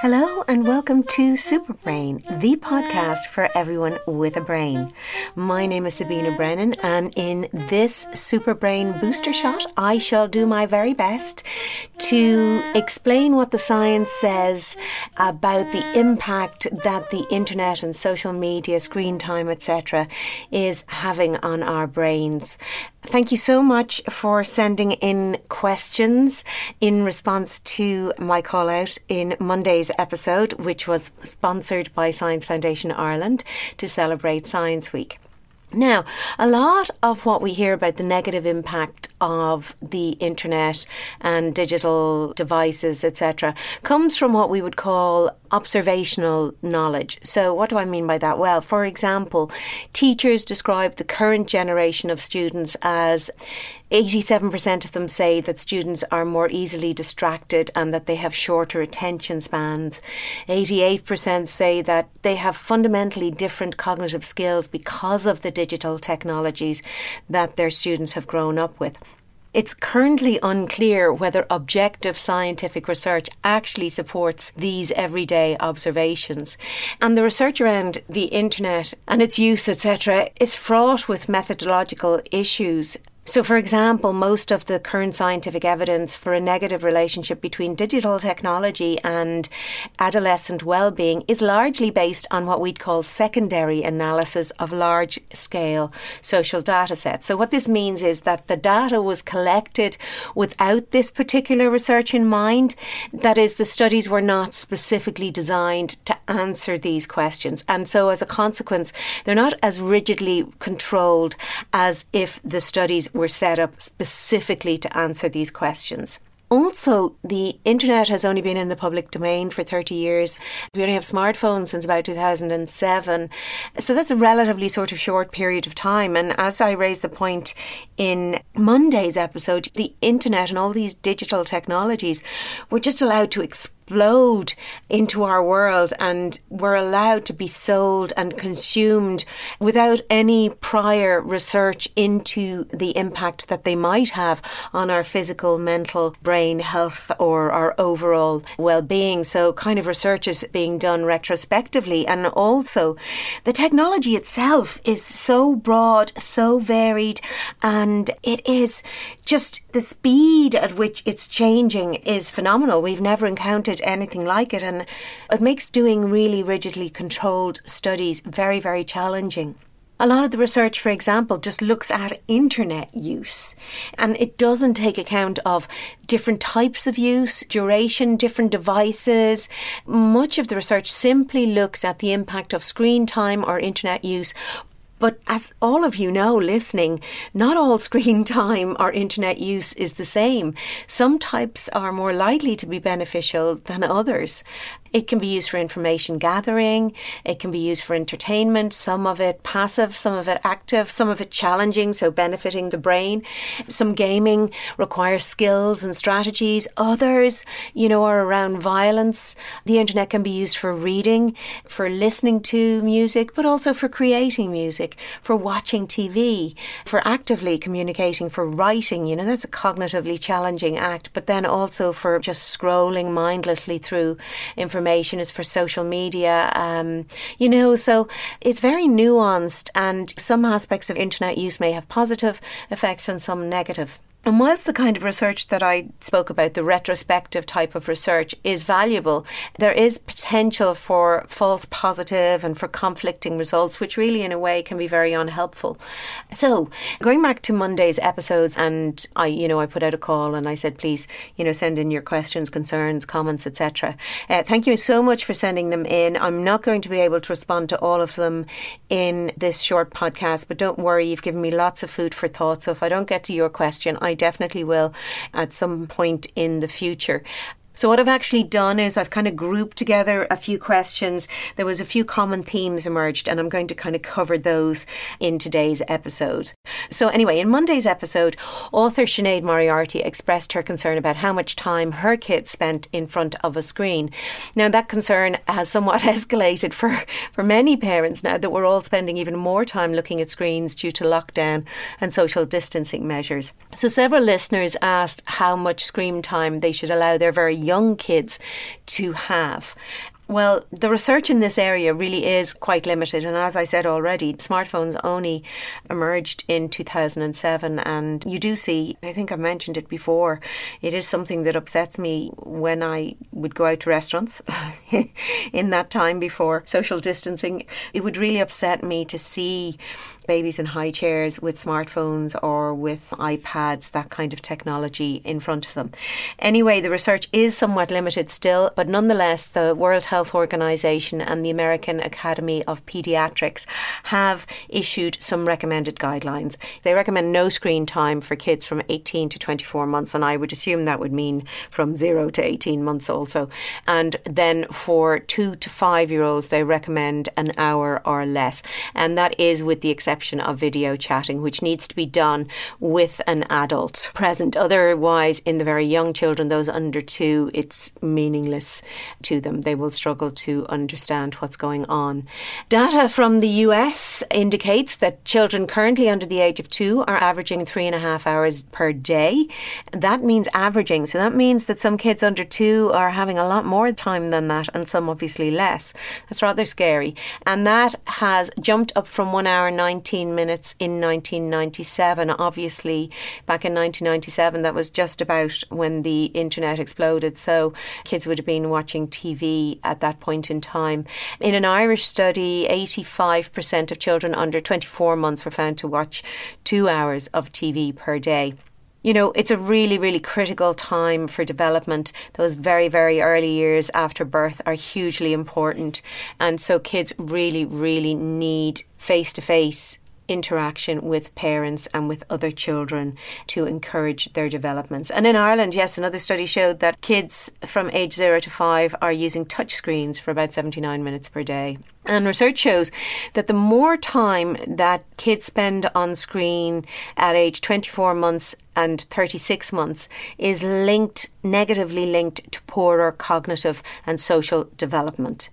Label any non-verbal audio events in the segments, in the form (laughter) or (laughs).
Hello and welcome to Superbrain, the podcast for everyone with a brain. My name is Sabina Brennan, and in this Superbrain booster shot, I shall do my very best to explain what the science says about the impact that the internet and social media, screen time, etc., is having on our brains. Thank you so much for sending in questions in response to my call out in Monday's episode, which was sponsored by Science Foundation Ireland to celebrate Science Week. Now, a lot of what we hear about the negative impact of the internet and digital devices, etc., comes from what we would call observational knowledge. So, what do I mean by that? Well, for example, teachers describe the current generation of students as 87% of them say that students are more easily distracted and that they have shorter attention spans. 88% say that they have fundamentally different cognitive skills because of the digital technologies that their students have grown up with. It's currently unclear whether objective scientific research actually supports these everyday observations. And the research around the internet and its use, etc., is fraught with methodological issues so, for example, most of the current scientific evidence for a negative relationship between digital technology and adolescent well-being is largely based on what we'd call secondary analysis of large scale social data sets. So, what this means is that the data was collected without this particular research in mind. That is, the studies were not specifically designed to answer these questions. And so, as a consequence, they're not as rigidly controlled as if the studies were set up specifically to answer these questions. Also, the internet has only been in the public domain for 30 years. We only have smartphones since about 2007. So that's a relatively sort of short period of time. And as I raised the point in Monday's episode, the internet and all these digital technologies were just allowed to explode explode into our world and were allowed to be sold and consumed without any prior research into the impact that they might have on our physical, mental, brain health or our overall well-being. So kind of research is being done retrospectively and also the technology itself is so broad, so varied and it is just the speed at which it's changing is phenomenal. We've never encountered anything like it. And it makes doing really rigidly controlled studies very, very challenging. A lot of the research, for example, just looks at internet use and it doesn't take account of different types of use, duration, different devices. Much of the research simply looks at the impact of screen time or internet use but as all of you know, listening, not all (laughs) screen time or internet use is the same. Some types are more likely to be beneficial than others. It can be used for information gathering, it can be used for entertainment, some of it passive, some of it active, some of it challenging, so benefiting the brain. Some gaming requires skills and strategies, others, you know, are around violence. The internet can be used for reading, for listening to music, but also for creating music, for watching TV, for actively communicating, for writing. You know, that's a cognitively challenging act, but then also for just scrolling mindlessly through information information is for social media. Um, you know, so it's very nuanced, and some aspects of internet use may have positive effects and some negative. And whilst the kind of research that I spoke about, the retrospective type of research, is valuable, there is potential for false positive and for conflicting results, which really, in a way, can be very unhelpful. So, going back to Monday's episodes, and I, you know, I put out a call and I said, please, you know, send in your questions, concerns, comments, etc. Uh, thank you so much for sending them in. I'm not going to be able to respond to all of them in this short podcast, but don't worry, you've given me lots of food for thought. So, if I don't get to your question, I definitely will at some point in the future. So what I've actually done is I've kind of grouped together a few questions. There was a few common themes emerged and I'm going to kind of cover those in today's episode. So anyway, in Monday's episode, author Sinead Moriarty expressed her concern about how much time her kids spent in front of a screen. Now that concern has somewhat (laughs) escalated for, for many parents now that we're all spending even more time looking at screens due to lockdown and social distancing measures. So several listeners asked how much screen time they should allow their very young kids to have. Well, the research in this area really is quite limited. And as I said already, smartphones only emerged in 2007. And you do see, I think I've mentioned it before, it is something that upsets me when I would go out to restaurants (laughs) in that time before social distancing. It would really upset me to see babies in high chairs with smartphones or with iPads, that kind of technology in front of them. Anyway, the research is somewhat limited still, but nonetheless, the World Health Organization and the American Academy of Pediatrics have issued some recommended guidelines. They recommend no screen time for kids from 18 to 24 months, and I would assume that would mean from 0 to 18 months also. And then for 2 to 5 year olds, they recommend an hour or less, and that is with the exception of video chatting, which needs to be done with an adult present. Otherwise, in the very young children, those under two, it's meaningless to them. They will struggle to understand what's going on. Data from the US indicates that children currently under the age of two are averaging three and a half hours per day. That means averaging. So that means that some kids under two are having a lot more time than that, and some obviously less. That's rather scary. And that has jumped up from one hour 19 minutes in 1997. Obviously, back in 1997, that was just about when the internet exploded. So kids would have been watching TV at that point in time. In an Irish study, 85% of children under 24 months were found to watch two hours of TV per day you know, it's a really, really critical time for development. Those very, very early years after birth are hugely important. And so kids really, really need face to face interaction with parents and with other children to encourage their developments. And in Ireland, yes, another study showed that kids from age zero to five are using touchscreens for about 79 minutes per day. And research shows that the more time that kids spend on screen at age 24 months and 36 months is linked, negatively linked to poorer cognitive and social development.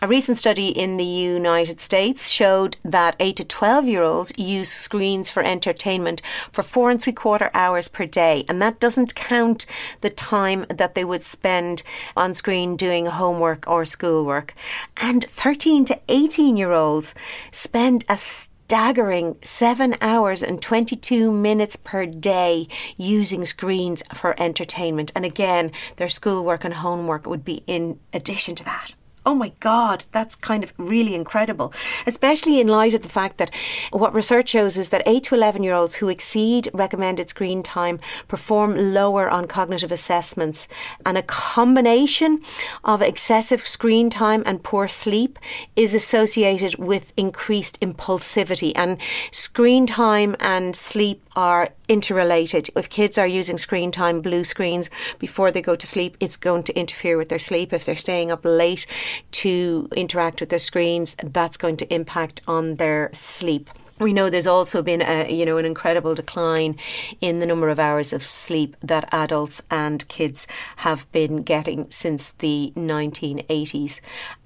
A recent study in the United States showed that 8 to 12 year olds use screens for entertainment for four and three quarter hours per day. And that doesn't count the time that they would spend on screen doing homework or schoolwork. And 13 to 18 year olds spend a staggering 7 hours and 22 minutes per day using screens for entertainment. And again, their schoolwork and homework would be in addition to that oh my God, that's kind of really incredible, especially in light of the fact that what research shows is that 8 to 11 year olds who exceed recommended screen time perform lower on cognitive assessments. And a combination of excessive screen time and poor sleep is associated with increased impulsivity. And screen time and sleep are interrelated. If kids are using screen time, blue screens before they go to sleep, it's going to interfere with their sleep. If they're staying up late to interact with their screens, that's going to impact on their sleep. We know there's also been a, you know an incredible decline in the number of hours of sleep that adults and kids have been getting since the 1980s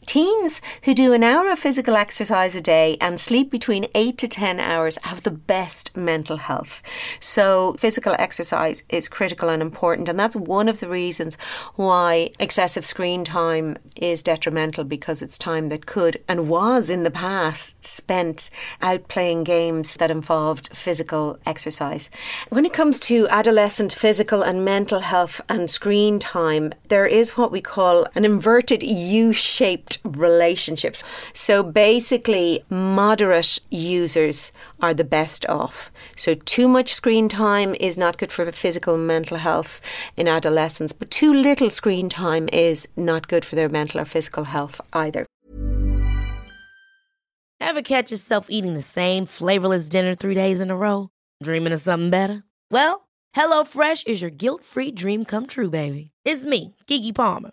Teens who do an hour of physical exercise a day and sleep between 8 to 10 hours have the best mental health. So, physical exercise is critical and important, and that's one of the reasons why excessive screen time is detrimental because it's time that could and was in the past spent out playing games that involved physical exercise. When it comes to adolescent physical and mental health and screen time, there is what we call an inverted U shaped relationships. So basically, moderate users are the best off. So too much screen time is not good for physical and mental health in adolescents, but too little screen time is not good for their mental or physical health either. Ever catch yourself eating the same flavorless dinner three days in a row? Dreaming of something better? Well, HelloFresh is your guilt-free dream come true, baby. It's me, Keke Palmer.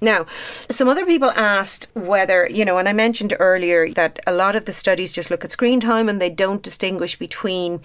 Now, some other people asked whether, you know, and I mentioned earlier that a lot of the studies just look at screen time and they don't distinguish between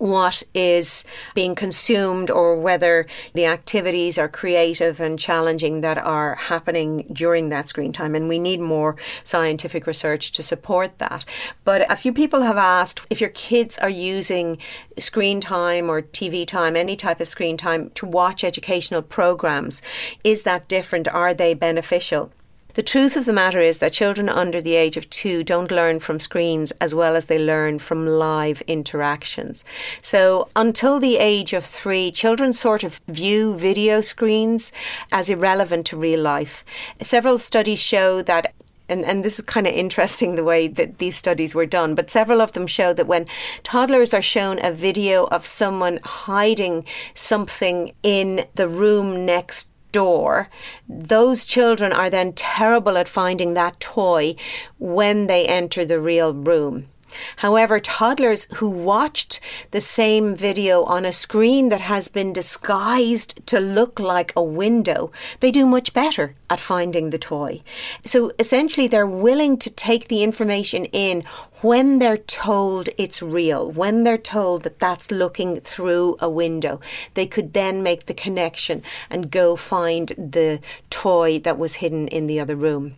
what is being consumed or whether the activities are creative and challenging that are happening during that screen time. And we need more scientific research to support that. But a few people have asked if your kids are using screen time or TV time, any type of screen time, to watch educational programs, is that different? Are they beneficial? The truth of the matter is that children under the age of two don't learn from screens as well as they learn from live interactions. So until the age of three, children sort of view video screens as irrelevant to real life. Several studies show that and, and this is kind of interesting the way that these studies were done, but several of them show that when toddlers are shown a video of someone hiding something in the room next door, those children are then terrible at finding that toy when they enter the real room. However, toddlers who watched the same video on a screen that has been disguised to look like a window, they do much better at finding the toy. So essentially, they're willing to take the information in when they're told it's real, when they're told that that's looking through a window, they could then make the connection and go find the toy that was hidden in the other room.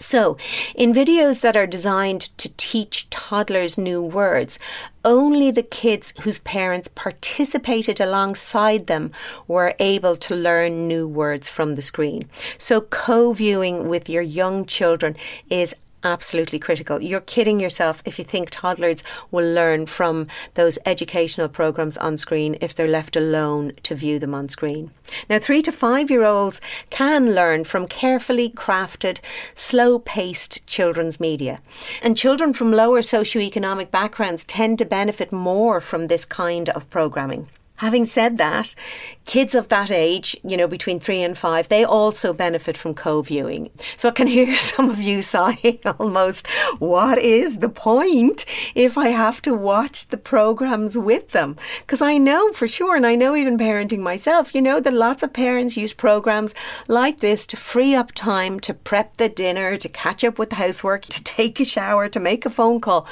So, in videos that are designed to teach toddlers new words, only the kids whose parents participated alongside them were able to learn new words from the screen. So, co viewing with your young children is absolutely critical. You're kidding yourself if you think toddlers will learn from those educational programs on screen if they're left alone to view them on screen. Now, three to five year olds can learn from carefully crafted, slow paced children's media. And children from lower socioeconomic backgrounds tend to benefit more from this kind of programming. Having said that, kids of that age, you know, between three and five, they also benefit from co viewing. So I can (laughs) hear some of you sighing (laughs) almost, what is the point if I have to watch the programs with them? Because I know for sure, and I know even parenting myself, you know, that lots of parents use programs like this to free up time to prep the dinner, to catch up with the housework, to take a shower, to make a phone call.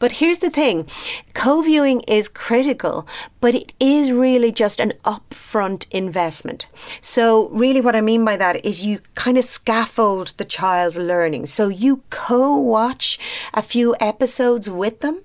But here's the thing co viewing is critical, but it is really just an upfront investment. So, really, what I mean by that is you kind of scaffold the child's learning. So, you co watch a few episodes with them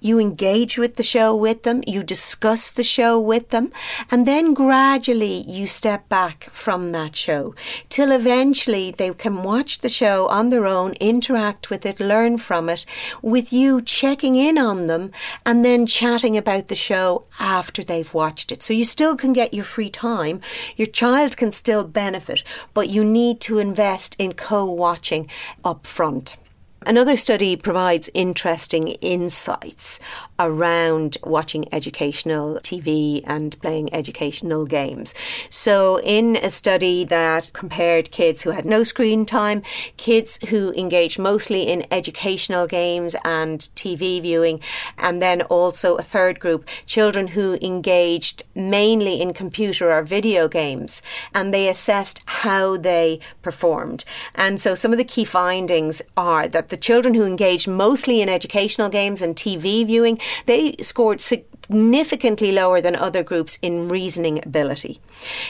You engage with the show with them, you discuss the show with them, and then gradually you step back from that show till eventually they can watch the show on their own, interact with it, learn from it, with you checking in on them and then chatting about the show after they've watched it. So you still can get your free time, your child can still benefit, but you need to invest in co watching up front. Another study provides interesting insights around watching educational TV and playing educational games. So, in a study that compared kids who had no screen time, kids who engaged mostly in educational games and TV viewing, and then also a third group, children who engaged mainly in computer or video games, and they assessed how they performed. And so, some of the key findings are that the children who engaged mostly in educational games and TV viewing, they scored significantly lower than other groups in reasoning ability.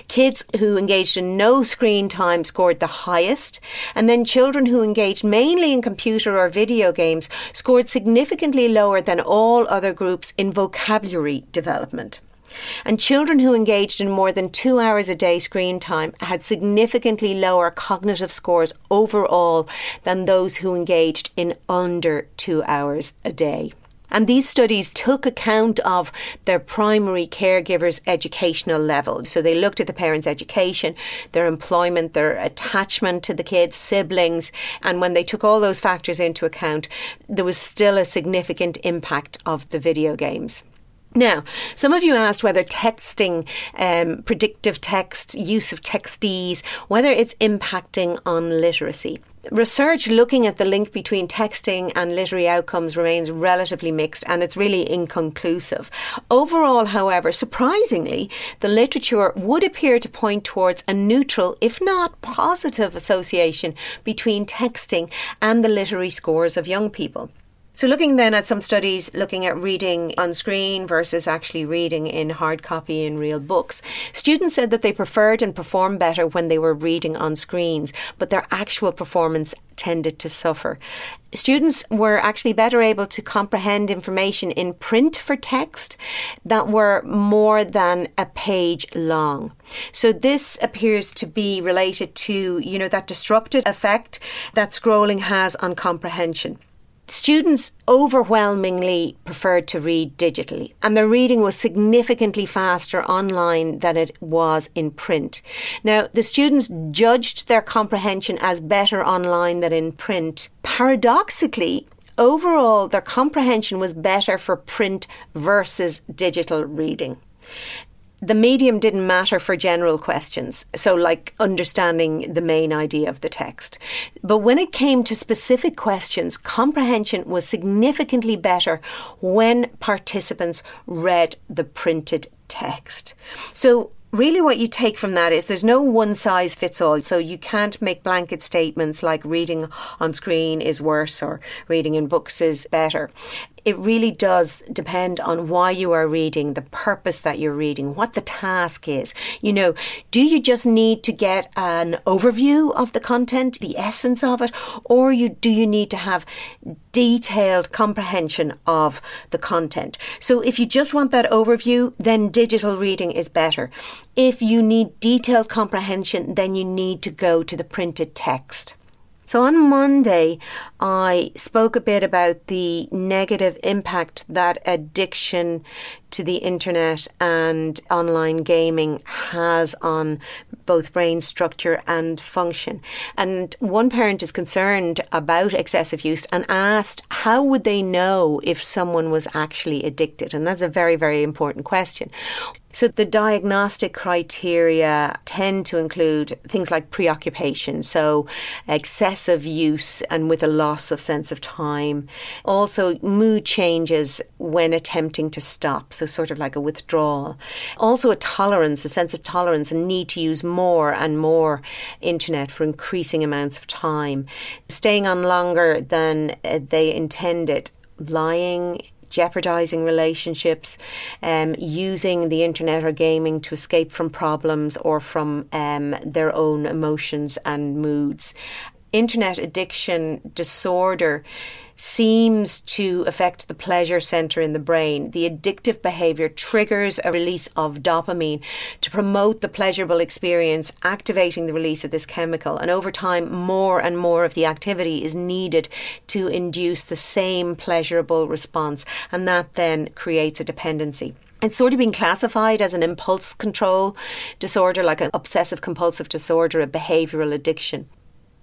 Kids who engaged in no screen time scored the highest, and then children who engaged mainly in computer or video games scored significantly lower than all other groups in vocabulary development. And children who engaged in more than two hours a day screen time had significantly lower cognitive scores overall than those who engaged in under two hours a day. And these studies took account of their primary caregivers' educational level. So they looked at the parents' education, their employment, their attachment to the kids, siblings. And when they took all those factors into account, there was still a significant impact of the video games. Now, some of you asked whether texting, um, predictive text, use of textese, whether it's impacting on literacy. Research looking at the link between texting and literary outcomes remains relatively mixed and it's really inconclusive. Overall, however, surprisingly, the literature would appear to point towards a neutral, if not positive, association between texting and the literary scores of young people. So, looking then at some studies looking at reading on screen versus actually reading in hard copy in real books, students said that they preferred and performed better when they were reading on screens, but their actual performance tended to suffer. Students were actually better able to comprehend information in print for text that were more than a page long. So this appears to be related to, you know, that disrupted effect that scrolling has on comprehension. Students overwhelmingly preferred to read digitally, and their reading was significantly faster online than it was in print. Now, the students judged their comprehension as better online than in print. Paradoxically, overall, their comprehension was better for print versus digital reading the medium didn't matter for general questions, so like understanding the main idea of the text. But when it came to specific questions, comprehension was significantly better when participants read the printed text. So really what you take from that is there's no one size fits all. So you can't make blanket statements like reading on screen is worse or reading in books is better it really does depend on why you are reading, the purpose that you're reading, what the task is. You know, do you just need to get an overview of the content, the essence of it, or you do you need to have detailed comprehension of the content? So if you just want that overview, then digital reading is better. If you need detailed comprehension, then you need to go to the printed text. So on Monday, I spoke a bit about the negative impact that addiction to the internet and online gaming has on both brain structure and function. And one parent is concerned about excessive use and asked how would they know if someone was actually addicted? And that's a very, very important question. So, the diagnostic criteria tend to include things like preoccupation, so excessive use and with a loss of sense of time. Also, mood changes when attempting to stop, so sort of like a withdrawal. Also, a tolerance, a sense of tolerance, and need to use more and more internet for increasing amounts of time. Staying on longer than uh, they intended lying, jeopardizing relationships, um, using the internet or gaming to escape from problems or from um, their own emotions and moods. Internet addiction disorder seems to affect the pleasure center in the brain. The addictive behavior triggers a release of dopamine to promote the pleasurable experience, activating the release of this chemical. And over time, more and more of the activity is needed to induce the same pleasurable response. And that then creates a dependency. It's sort of been classified as an impulse control disorder, like an obsessive compulsive disorder, a behavioral addiction.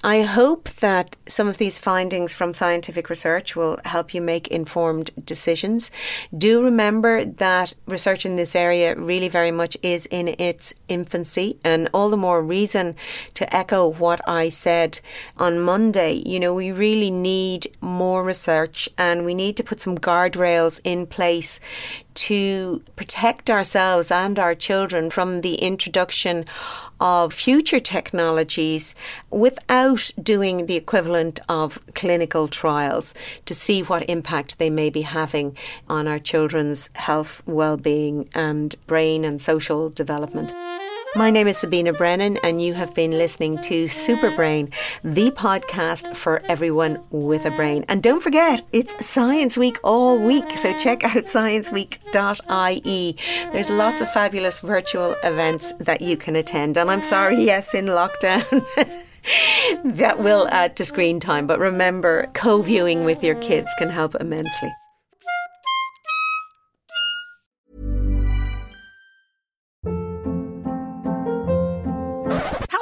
I hope that some of these findings from scientific research will help you make informed decisions. Do remember that research in this area really very much is in its infancy, and all the more reason to echo what I said on Monday. You know, we really need more research and we need to put some guardrails in place to protect ourselves and our children from the introduction of future technologies without doing the equivalent of clinical trials to see what impact they may be having on our children's health, well-being and brain and social development. My name is Sabina Brennan, and you have been listening to Super Brain, the podcast for everyone with a brain. And don't forget, it's Science Week all week, so check out scienceweek.ie. There's lots of fabulous virtual events that you can attend. And I'm sorry, yes, in lockdown. (laughs) that will add to screen time, but remember, co viewing with your kids can help immensely.